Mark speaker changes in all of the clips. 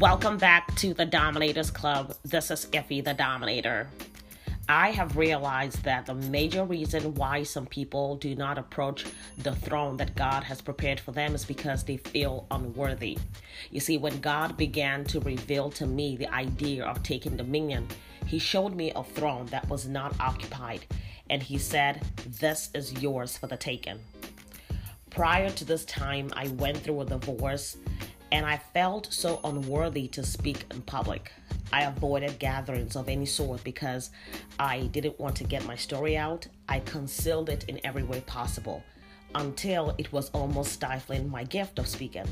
Speaker 1: Welcome back to the Dominators Club. This is Iffy the Dominator. I have realized that the major reason why some people do not approach the throne that God has prepared for them is because they feel unworthy. You see, when God began to reveal to me the idea of taking dominion, He showed me a throne that was not occupied, and He said, This is yours for the taking. Prior to this time, I went through a divorce and I felt so unworthy to speak in public. I avoided gatherings of any sort because I didn't want to get my story out. I concealed it in every way possible until it was almost stifling my gift of speaking.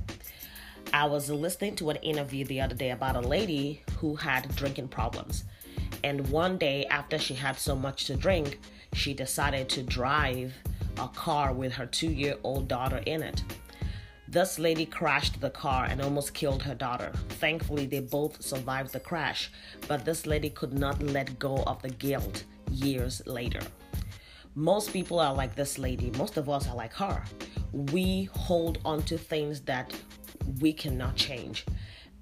Speaker 1: I was listening to an interview the other day about a lady who had drinking problems. And one day, after she had so much to drink, she decided to drive a car with her two year old daughter in it. This lady crashed the car and almost killed her daughter. Thankfully, they both survived the crash, but this lady could not let go of the guilt years later. Most people are like this lady, most of us are like her. We hold on to things that we cannot change.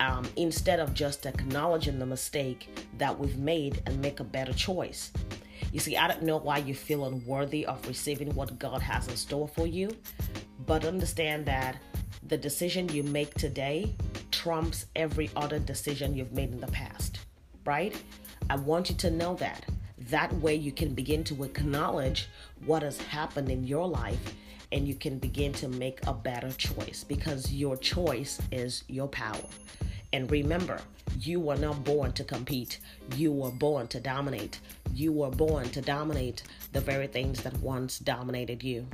Speaker 1: Um, instead of just acknowledging the mistake that we've made and make a better choice. You see, I don't know why you feel unworthy of receiving what God has in store for you, but understand that the decision you make today trumps every other decision you've made in the past, right? I want you to know that. That way, you can begin to acknowledge what has happened in your life and you can begin to make a better choice because your choice is your power. And remember, you were not born to compete, you were born to dominate. You were born to dominate the very things that once dominated you.